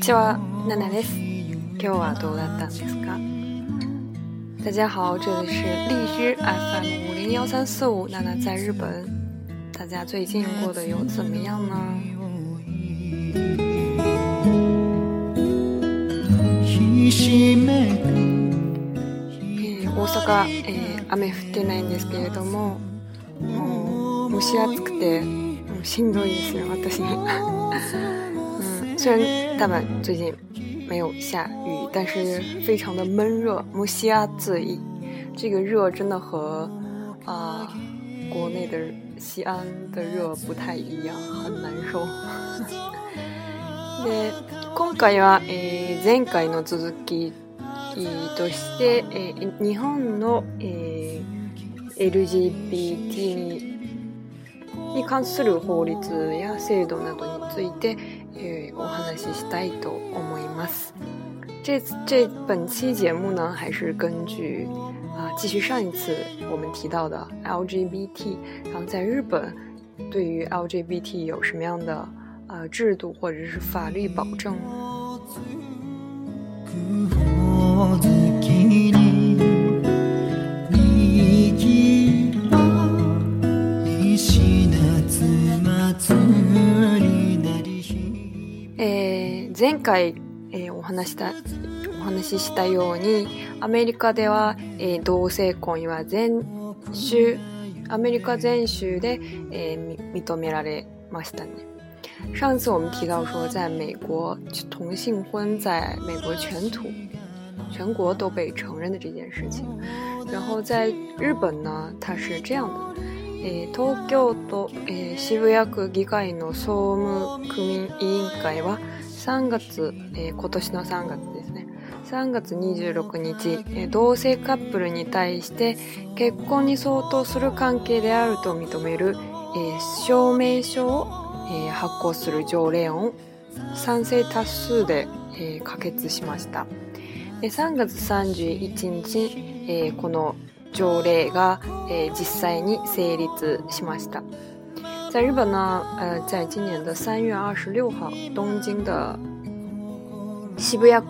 ちは，娜娜です。今日はどうだったんですか？大家好，这里是荔枝 FM 五零幺三四五，娜娜在日本。大家最近过得有怎么样呢？大阪、えー、雨降ってないんですけれども、もう蒸し暑くてもうしんどいですよ私。虽然大阪最近没有下雨，但是非常的闷热，蒸し暑い。这个热真的和啊、呃、国内的西安的热不太一样，很难受。で今回は、えー、前回の続きとして、えー、日本の、えー、LGBT にに関する法律や制度などについて、えー、お話ししたいと思います。这这本期节目呢，还是根据啊、呃，继续上一次我们提到的 LGBT，然后在日本对于 LGBT 有什么样的呃制度或者是法律保证呢？ 前回、えー、お話したお話ししたようにアメリカでは、えー、同性婚は全州アメリカ全州で、えー、認められましたね。上次我们提到说，在美国同性婚在美国全土、全国都被承认的这件事情。然后在日本呢，它是这样的。え、東京都、え、渋谷区議会の総務区民委員会は3月、えー、今年の3月ですね3月26日、えー、同性カップルに対して結婚に相当する関係であると認める、えー、証明書を、えー、発行する条例を賛成多数で、えー、可決しました3月31日、えー、この条例が、えー、実際に成立しました。在日本呢，呃，在今年的三月二十六号，东京的西部亚区，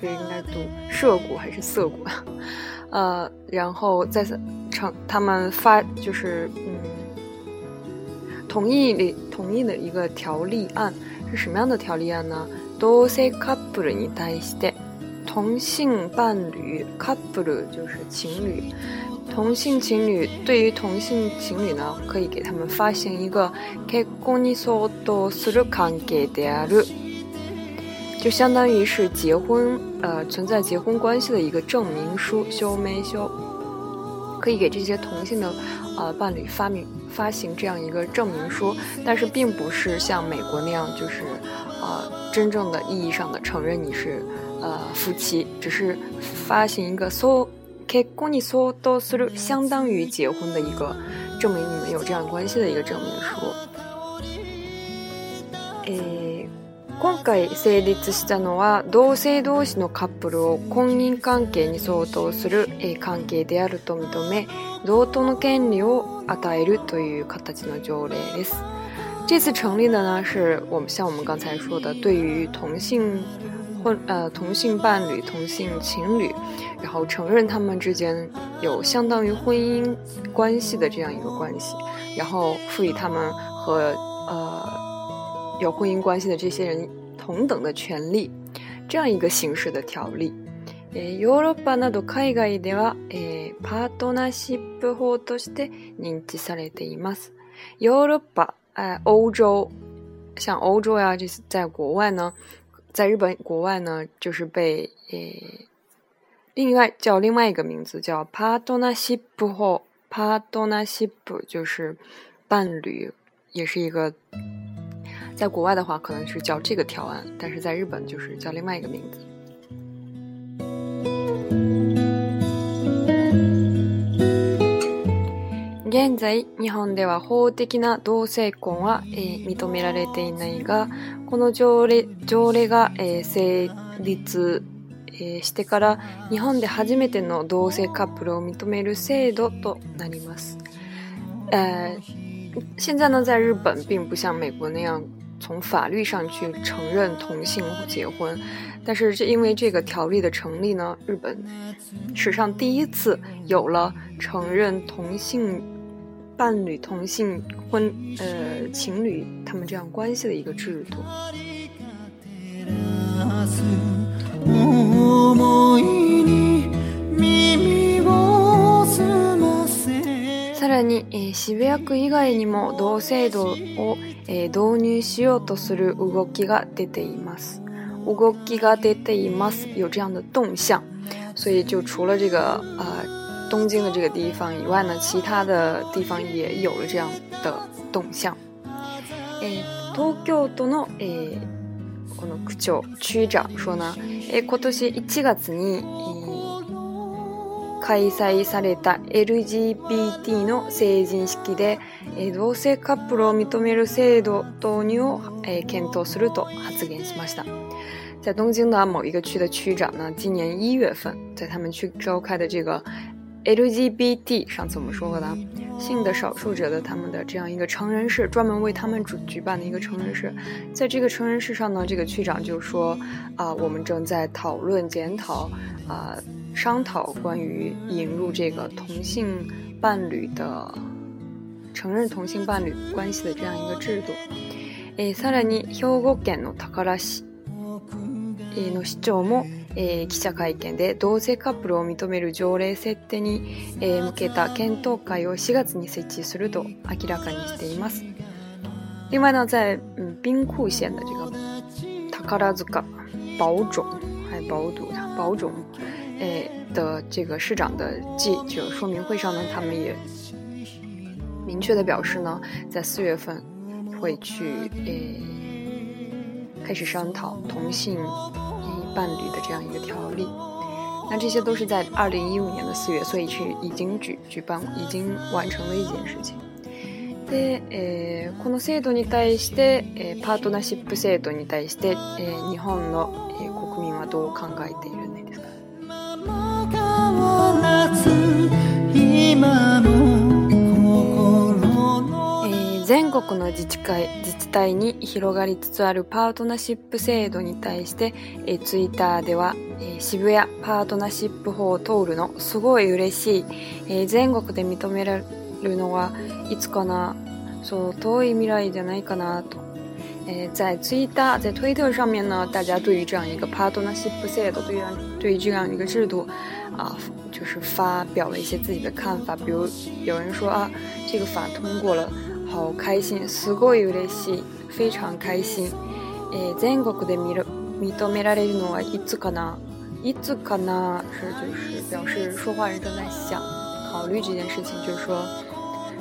这个应该读涉谷还是涩谷？呃，然后在成他们发就是嗯，同意的同意的一个条例案是什么样的条例案呢？同性カップルに対して同性伴侣 couple 就是情侣， 同性情侣对于同性情侣呢，可以给他们发行一个結婚に相当する関係である，就相当于是结婚呃存在结婚关系的一个证明书，修没修，可以给这些同性的呃伴侣发明发行这样一个证明书，但是并不是像美国那样，就是呃真正的意义上的承认你是。呃，夫妻只是发行一个相 結婚に相当する相当于结婚的一个证明你们有这样关系的一个证明书。えー、今回成立したのは同性同士のカップルを婚姻関係に相当する、えー、関係であると認め同等の権利を与えるという形の条例です。这次成立的呢，是我们像我们刚才说的，对于同性。婚呃同性伴侣、同性情侣，然后承认他们之间有相当于婚姻关系的这样一个关系，然后赋予他们和呃有婚姻关系的这些人同等的权利，这样一个形式的条例。えヨーロッパなど海外では、えパートナーシップ法として認知されています。ヨーロッパ，呃，欧洲，像欧洲呀，这是在国外呢。 在日本国外呢，就是被诶，另外叫另外一个名字叫 partnership 或 partnership，就是伴侣，也是一个，在国外的话可能是叫这个条案，但是在日本就是叫另外一个名字。現在日本では法的な同性婚は、えー、認められていないがこの条例条例が、えー、成立、えー、してから日本で初めての同性カップルを認める制度となります。呃，现在呢，在日本并不像美国那样从法律上去承认同性结婚，但是这因为这个条例的成立呢，日本史上第一次有了承认同性伴侣、同性婚呃情侣他们这样关系的一个制度。さらに、えー、渋谷区以外にも同制度を、えー、導入しようとする動きが出ています。動きが出ています，有这样的动向。所以就除了这个呃 东京的这个地方以外呢，其他的地方也有了这样的动向。えー、東京都の、えーこの区長、区長说呢、え今年1月に、開催された LGBT の成人式で、え同性カップルを認める制度導入を、え検討すると発言しました。在东京的某一个区的区长呢，今年一月份在他们区召开的这个 LGBT，上次我们说过的性的少数者的他们的这样一个成人式，专门为他们主举办的一个成人式，在这个成人式上呢，这个区长就说啊，我们正在讨论检讨啊，商讨关于引入这个同性伴侣的承认同性伴侣关系的这样一个制度。え、さらに兵庫県の宝市の市長も えー、記者会見で同性カップルを認める条例設定に、えー、向けた検討会を4月に設置すると明らかにしています。另外呢，在嗯兵库县的这个宝塚保种还保堵保种，诶的这个市长的记者说明会上呢，他们也明确的表示呢，在四月份会去诶开始商讨同性。伴侣的这样一个条例，那这些都是在二零一五年的四月，所以是已经举举办、已经完成的一件事情。で、えー、この制度に対して、えー、パートナーシップ制度に対して、えー、日本の、えー、国民はどう考えているんですか？全国の自治会、自治体に広がりつつあるパートナーシップ制度に対して、えー、ツイッターでは、えー、渋谷パートナーシップ法を通るのすごい嬉しい、えー、全国で認められるのはいつかなそう遠い未来じゃないかなと。诶，在 Twitter 在推特上面呢，大家对于这样一个 partnership 制度，对于对于这样一个制度，啊，就是发表了一些自己的看法。比如有人说啊，这个法通过了。好開心、すごい嬉しい、非常開心。えー、全国で見る認められるのはいつかないつかな是就是表示说话人正在想、考虑这件事情，就是说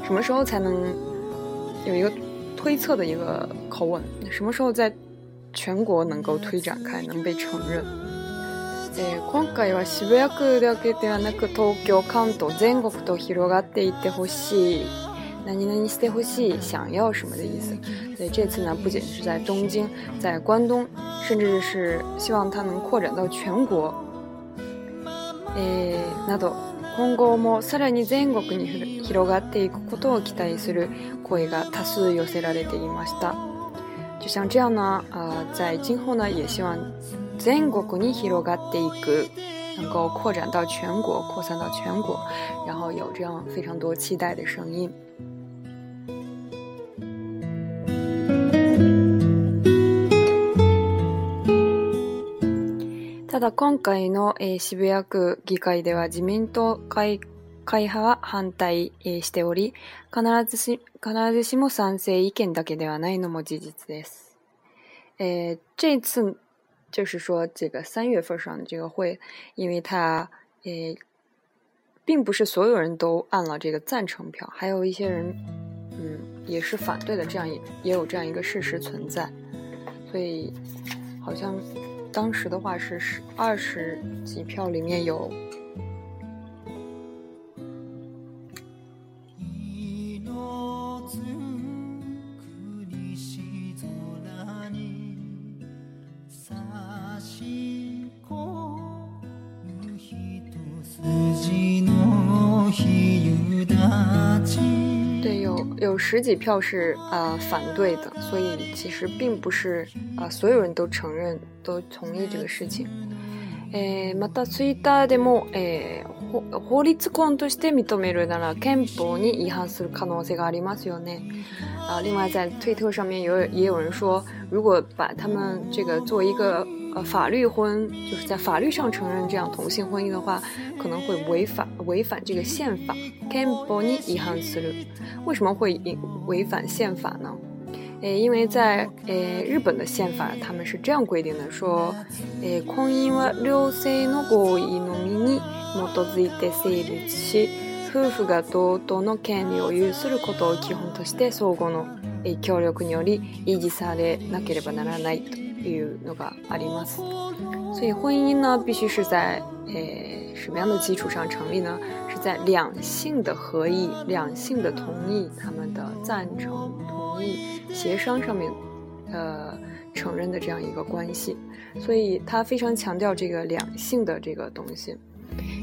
什么时候才能有一个推测的一个口吻，什么时候在全国能够推展开、能被承认。えー、今回は渋谷区だけではなく東京、関東、全国と広がっていってほしい。何々してほしい、想要什么的意思？所以这次呢，不仅是在东京，在关东，甚至是希望它能扩展到全国。えー、など今後もさらに全国に広がっていくことを期待する声が多数寄せられていました。就像这样呢，呃，在今后呢，也希望全国に広がっていく。能够扩展到全国，扩散到全国，然后有这样非常多期待的声音。ただ今回の、えー、渋谷区議会では自民党会会派は反対、えー、しており、必ずし必ずしも賛成意見だけではないのも事実です。えー、这次就是说，这个三月份上的这个会，因为他呃，并不是所有人都按了这个赞成票，还有一些人嗯也是反对的，这样也也有这样一个事实存在，所以好像。当时的话是十二十几票里面有。十几票是啊反对的，所以其实并不是啊所有人都承认都同意这个事情。えー、またツイッターでも、えー、法律婚として認めるなら憲法に違反する可能性がありますよね。啊，另外在推特上面有也有人说，如果把他们这个做一个 呃法律婚，就是在法律上承认这样同性婚姻的话，可能会违反违反这个宪法。憲法に違反する，为什么会违反宪法呢？诶，因为在诶日本的宪法，他们是这样规定的，说，诶，婚姻は両性の合意のみに基づいて成立し、夫婦が同等の権利を有することを基本として相互の協力により維持されなければならないと いうのがあります。所以婚姻呢，必须是在诶什么样的基础上成立呢？是在两性的合意、两性的同意、他们的赞成、同意。协商上面，呃，承认的这样一个关系，所以他非常强调这个两性的这个东西。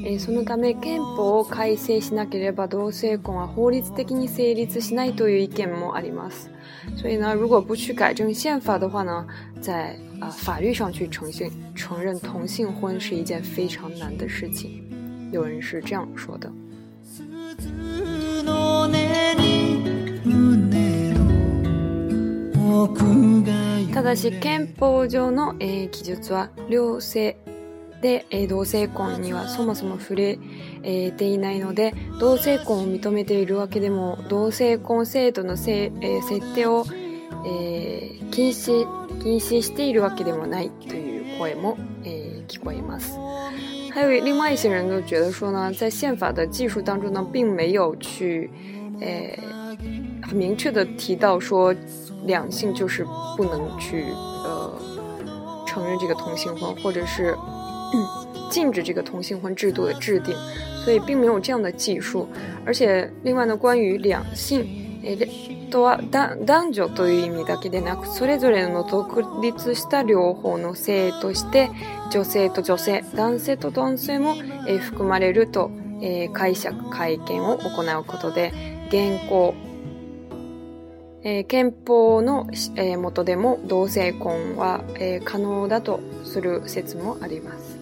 え、そのため憲法を改正しなければ同性婚は法律的に成立しないという意見もあります。所以呢，如果不去改正宪法的话呢，在啊法律上去承性承认同性婚是一件非常难的事情。有人是这样说的。ただし憲法上の、えー、記述は両性で、えー、同性婚にはそもそも触れ、えー、ていないので同性婚を認めているわけでも同性婚制度のせ、えー、設定を、え、禁止禁止しているわけでもないという声も、え、聞こえます。还有另外一些人就觉得说呢，在宪法的技术当中呢，并没有去，呃，很明确的提到说两性就是不能去呃承认这个同性婚，或者是禁止这个同性婚制度的制定，所以并没有这样的技术。而且另外呢，关于两性，えとは男女という意味だけでなく、それぞれの独立した両方の性として女性と女性、男性と男性も含まれると解釈会見を行うことで現行えー、憲法の、えー、元でも同性婚は、えー、可能だとする説もあります。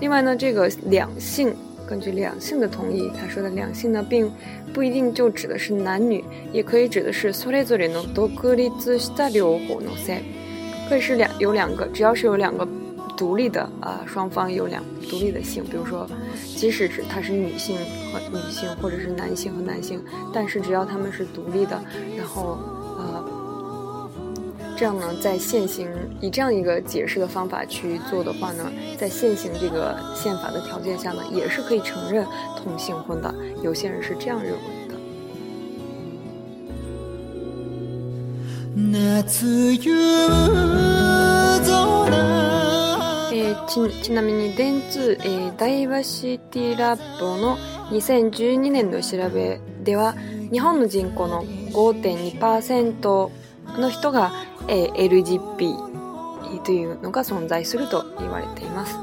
另外呢，这个两性，根据两性的同意，他说的两性呢，并不一定就指的是男女，也可以指的是それぞれの独立した両方の性，可以是两有两个，只要是有两个独立的啊、呃，双方有两独立的性，比如说，即使是他是女性和女性，或者是男性和男性，但是只要他们是独立的，然后。 这样呢，在现行以这样一个解释的方法去做的话呢，在现行这个宪法的条件下呢，也是可以承认同性婚的。有些人是这样认为的。えちちなみに電通、えダイバーシティラボの2012年の調べでは、日本の人口の5.2%の人が え LGB というのが存在すると言われています。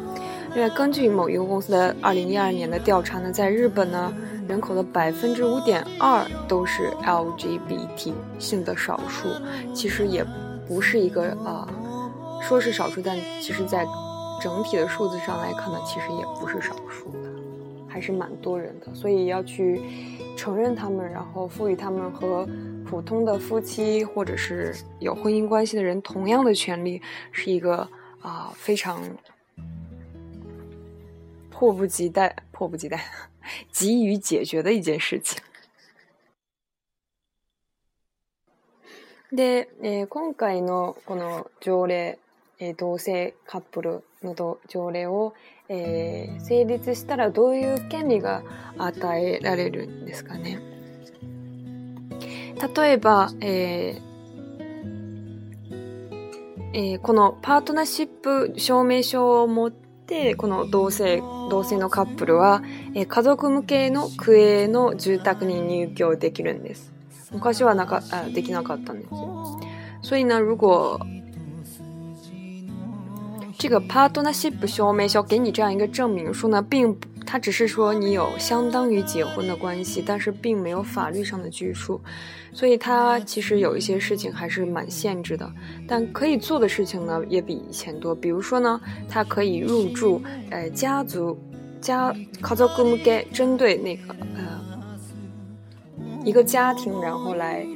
另外，根据某一个公司的二零一二年的调查呢，在日本呢，人口的百分之五点二都是 LGBT 性的少数。其实也不是一个啊，说是少数，但其实在整体的数字上来看呢，其实也不是少数的，还是蛮多人的。所以要去承认他们，然后赋予他们和。 普通的夫妻或者是有婚姻关系的人，同样的权利是一个啊非常迫不及待、迫不及待、急于解决的一件事情。で、え今回のこの条例、え同性カップルの条例を、え成立したらどういう権利が与えられるんですかね。 例えば、えーえー、このパートナーシップ証明書を持って、この同性、同性のカップルは、えー、家族向けの区営の住宅に入居できるんです。昔はなかあできなかったんですよ。所以呢，如果这个 partnership 証明書给你这样一个证明书呢，并他只是说你有相当于结婚的关系，但是并没有法律上的拘束，所以他其实有一些事情还是蛮限制的。但可以做的事情呢，也比以前多。比如说呢，它可以入住呃家族家家族向け针对那个呃一个家庭，然后来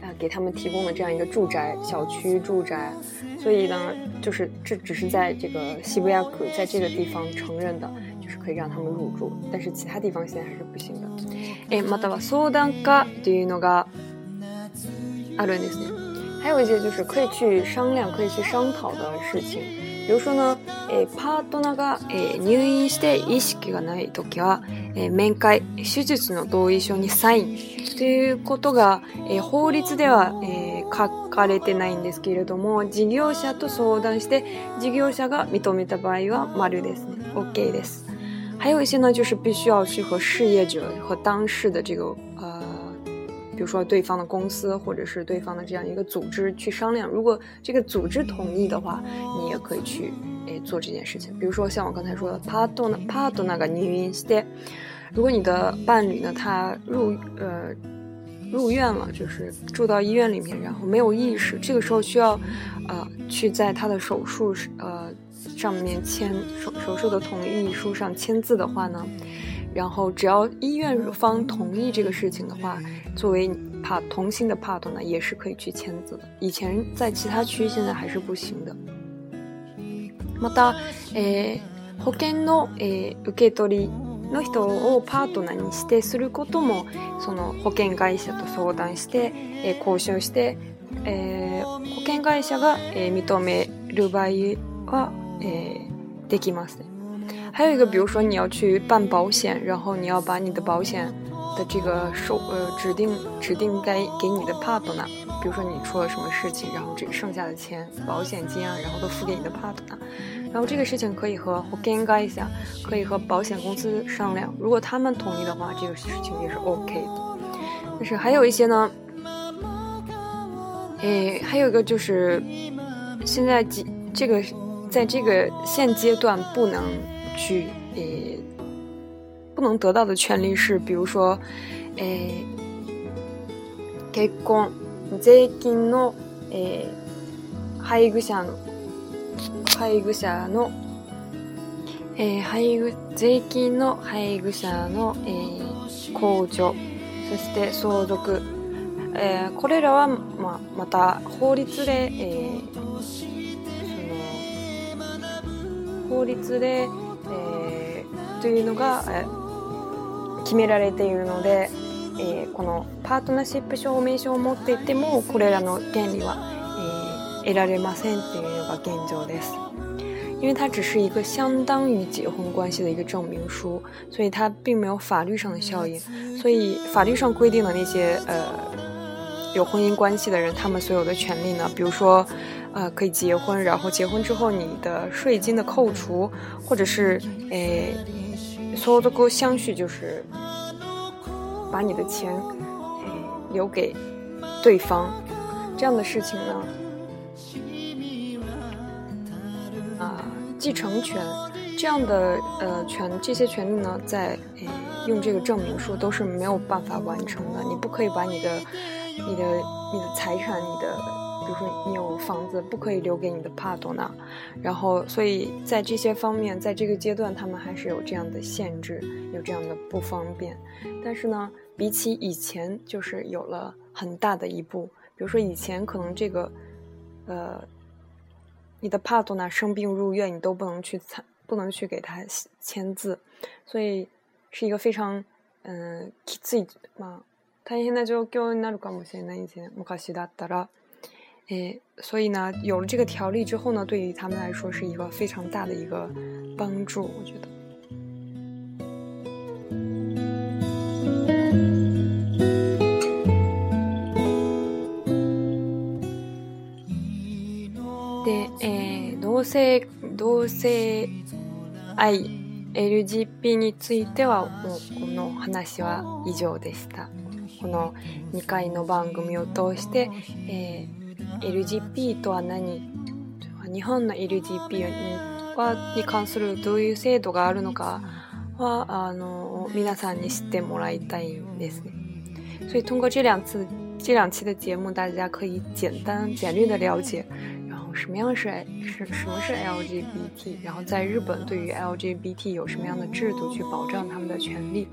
呃给他们提供的这样一个住宅小区住宅。所以呢，就是这只是在这个西伯利亚在这个地方承认的。以让他们入住，但是其他地方现在还是不行的。え、または相談課というのがあるんですね。还有一些就是可以去商量、可以去商讨的事情。比如说呢，えパートナーがえ入院して意識がないときは、え面会、手術の同意書にサインということが、え法律では、え書かれてないんですけれども、事業者と相談して事業者が認めた場合は丸ですね。OK です。还有一些呢，就是必须要去和事业者和当事的这个呃，比如说对方的公司或者是对方的这样一个组织去商量。如果这个组织同意的话，你也可以去诶做这件事情。比如说像我刚才说的，partner partner 那个入院 stay，如果你的伴侣呢他入呃入院了，就是住到医院里面，然后没有意识，这个时候需要呃去在他的手术呃。上面签手手术的同意书上签字的话呢，然后只要医院方同意这个事情的话，作为帕同性的 part 呢，也是可以去签字的。以前在其他区，现在还是不行的。また、え保険のえ受け取りの人をパートナーに指定することも、その保険会社と相談してえ交渉して、え保険会社がえ認める場合は诶，できます。还有一个，比如说你要去办保险，然后你要把你的保险的这个收呃指定指定该给你的 partner，比如说你出了什么事情，然后这剩下的钱保险金啊，然后都付给你的 partner，然后这个事情可以和保険会社可以和保险公司商量，如果他们同意的话，这个事情也是 OK 的。但是还有一些呢，诶，还有一个就是现在几这个。 在这个现阶段不能去诶，不能得到的权利是，比如说，诶，結婚税金の诶配偶者の配偶者のえ配偶税金の配偶者のえ控除そして相続。えこれらはままた法律でえ法律で、えー、というのが、えー、決められているので、えー、このパートナーシップ証明書を持っていてもこれらの権利は、えー、得られませんっていうのが現状です。因为它只是一个相当于结婚关系的一个证明书，所以它并没有法律上的效应。所以法律上规定的那些呃有婚姻关系的人，他们所有的权利呢，比如说。呃，可以结婚，然后结婚之后你的税金的扣除，或者是诶，所有的过相续，就是把你的钱诶留给对方，这样的事情呢，啊，继承权这样的呃权这些权利呢，在诶用这个证明书都是没有办法完成的，你不可以把你的你的你的财产你的。比如说你有房子，不可以留给你的帕多纳，然后所以在这些方面，在这个阶段，他们还是有这样的限制，有这样的不方便。但是呢，比起以前，就是有了很大的一步。比如说以前可能这个，呃，你的帕多纳生病入院，你都不能去参，不能去给他签字，所以是一个非常嗯きついまあ大変な状況になるかもしれないですね。昔だったら。 诶，所以呢，有了这个条例之后呢，对于他们来说是一个非常大的一个帮助，我觉得。で、えー、同性同性愛 LGP についてはもうこの話は以上でした。この2回の番組を通して、えー LGP とは何？日本の LGP はに関するどういう制度があるのかはあの皆さんに知ってもらいたいんですね。所以通过这两次、这两期的节目，大家可以简单、简略的了解，然后什么样是是什么是 LGBT，然后在日本对于 LGBT 有什么样的制度去保障他们的权利。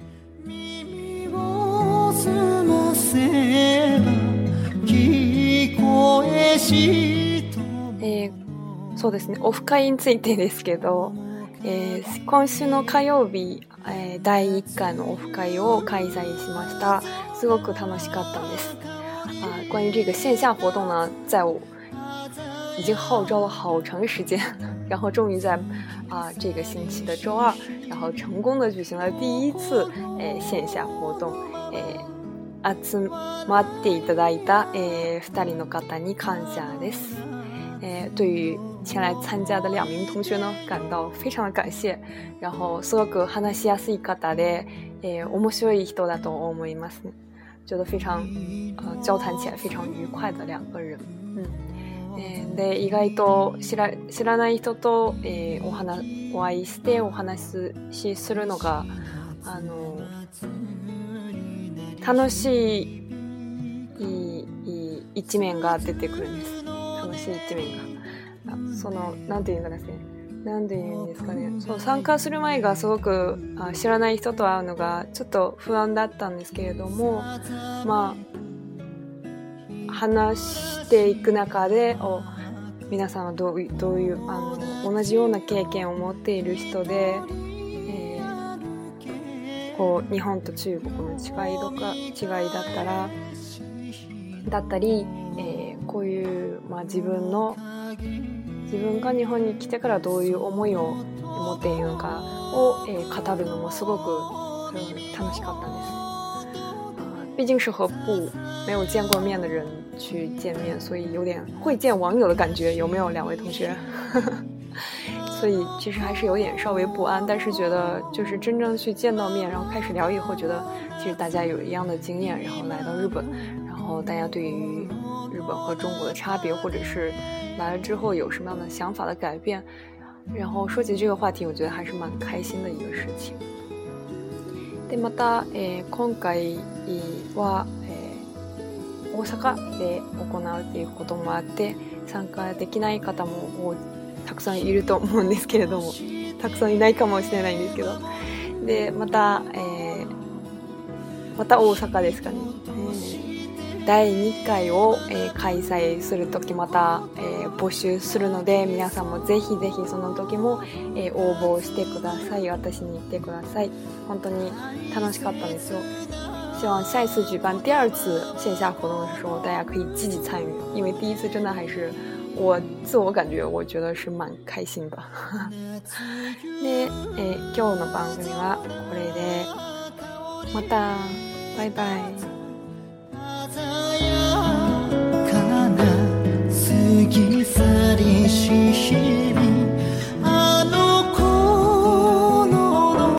えー、そうですね。オフ会についてですけど、えー、今週の火曜日、えー、第1回のオフ会を開催しました。すごく楽しかったんです。啊关于这个线下活动呢在我已经号召了好长时间 然后终于在啊这个星期的周二然后成功的举行了第一次诶呃线下活动诶呃集まっていただいた、えー、2人の方に感謝です。えー、对于前来参加的两名同学呢，感到非常的感谢。然后すごく話しやすい方で、えー、面白い人だと思います。觉得非常呃交谈起来非常愉快的两个人。嗯。えー、で意外と知ら知らない人と、えー、お話お会いしてお話しするのがあの楽しい一面が出てくるんです。楽しい一面が。その何て言うんですね。何て言うんですかね。そう参加する前がすごくあ知らない人と会うのがちょっと不安だったんですけれどもまあ話していく中でお皆さんはどうどういうあの同じような経験を持っている人でこう日本と中国の違いとか違いだったらだったり、えー、こういう、まあ、自分の自分が日本に来てからどういう思いを持っているのかを、えー、語るのもすごく楽しかったです。毕竟是和不没有见过面的人去见面，所以有点会见网友的感觉，有没有？两位同学？所以其实还是有点稍微不安，但是觉得就是真正去见到面，然后开始聊以后，觉得其实大家有一样的经验，然后来到日本，然后大家对于日本和中国的差别，或者是来了之后有什么样的想法的改变，然后说起这个话题，我觉得还是蛮开心的一个事情。でまた、え今回は、え大阪で行うということもあって、参加できない方も たくさんいると思うんですけれども たくさんいないかもしれないんですけど。でまた、えー、また大阪ですかね、えー、第2回を、えー、開催する時また、え募集するので皆さんもぜひぜひその時も、え応募してください。私に言ってください。本当に楽しかったですよ。希望下一次举办第二次线下活动的时候，大家可以积极参与，因为第一次真的还是我自我感觉我觉得是蛮开心的。今日の番組はこれで。またバイバイ。